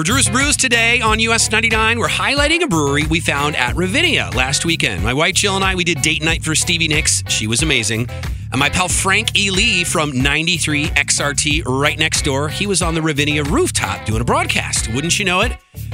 For Drew's Brews today on US 99, we're highlighting a brewery we found at Ravinia last weekend. My wife Jill and I, we did date night for Stevie Nicks. She was amazing. And my pal Frank E. Lee from 93 XRT right next door, he was on the Ravinia rooftop doing a broadcast. Wouldn't you know it?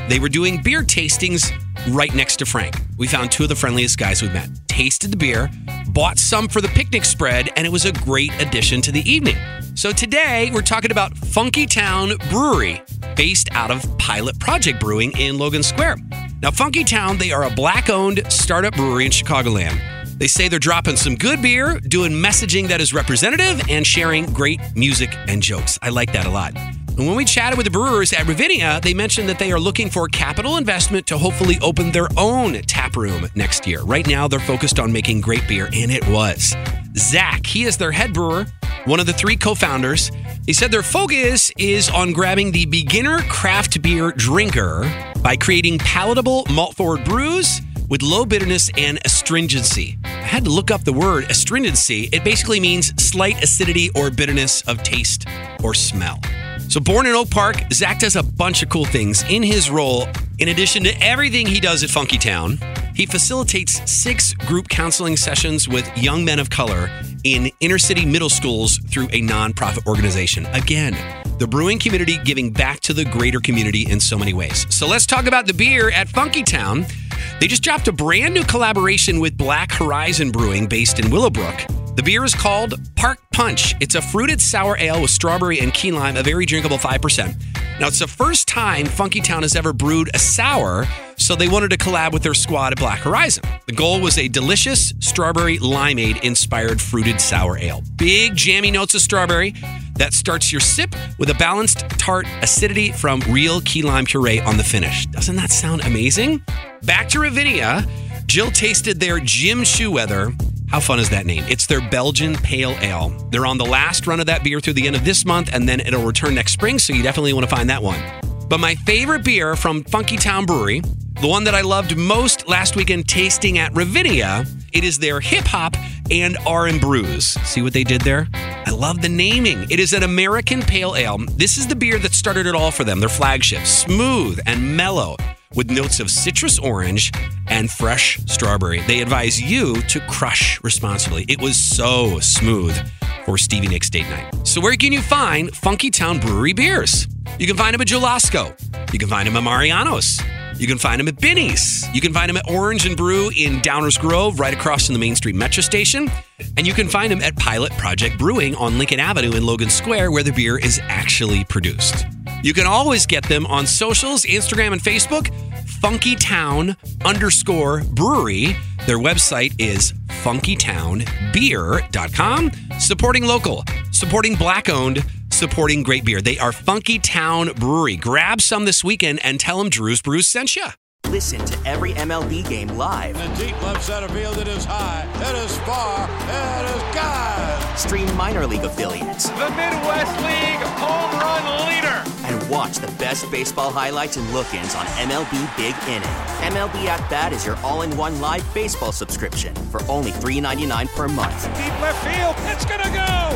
They were doing beer tastings right next to Frank. We found two of the friendliest guys we've met. Tasted the beer, bought some for the picnic spread, and it was a great addition to the evening. So today we're talking about Funky Town Brewery, based out of Pilot Project Brewing in Logan Square. Now, Funky Town, they are a black owned startup brewery in Chicagoland. They say they're dropping some good beer, doing messaging that is representative, and sharing great music and jokes. I like that a lot. And when we chatted with the brewers at Ravinia, they mentioned that they are looking for capital investment to hopefully open their own tap room next year. Right now, they're focused on making great beer, and it was. Zach, he is their head brewer, one of the three co founders. He said their focus is on grabbing the beginner craft beer drinker by creating palatable malt forward brews with low bitterness and astringency. I had to look up the word astringency. It basically means slight acidity or bitterness of taste or smell. So, born in Oak Park, Zach does a bunch of cool things in his role. In addition to everything he does at Funky Town, he facilitates six group counseling sessions with young men of color in inner city middle schools through a nonprofit organization. Again, the brewing community giving back to the greater community in so many ways. So, let's talk about the beer at Funky Town. They just dropped a brand new collaboration with Black Horizon Brewing based in Willowbrook. The beer is called Park Punch. It's a fruited sour ale with strawberry and key lime, a very drinkable 5%. Now, it's the first time Funky Town has ever brewed a sour, so they wanted to collab with their squad at Black Horizon. The goal was a delicious strawberry limeade inspired fruited sour ale. Big jammy notes of strawberry that starts your sip with a balanced tart acidity from real key lime puree on the finish. Doesn't that sound amazing? Back to Ravinia, Jill tasted their Jim Shoeweather. How fun is that name? It's their Belgian Pale Ale. They're on the last run of that beer through the end of this month, and then it'll return next spring, so you definitely want to find that one. But my favorite beer from Funky Town Brewery, the one that I loved most last weekend tasting at Ravinia, it is their hip hop and R&B brews. See what they did there? I love the naming. It is an American Pale Ale. This is the beer that started it all for them, their flagship. Smooth and mellow with notes of citrus orange and fresh strawberry. They advise you to crush responsibly. It was so smooth for Stevie Nicks date night. So where can you find Funky Town Brewery beers? You can find them at Jewel-Osco. You can find them at Mariano's. You can find them at Binny's. You can find them at Orange and Brew in Downers Grove, right across from the Main Street Metro Station. And you can find them at Pilot Project Brewing on Lincoln Avenue in Logan Square, where the beer is actually produced. You can always get them on socials, Instagram and Facebook, funkytown underscore brewery. Their website is funkytownbeer.com. Supporting local, supporting black owned, supporting great beer. They are Funky Town Brewery. Grab some this weekend and tell them Drew's Brews sent you. Listen to every MLB game live. In the deep left center field, it is high, it is far, it is God. Stream minor league affiliates. The Midwest League home run leader. And watch the best baseball highlights and look ins on MLB Big Inning. MLB At Bat is your all in one live baseball subscription for only $3.99 per month. Deep left field, it's going to go.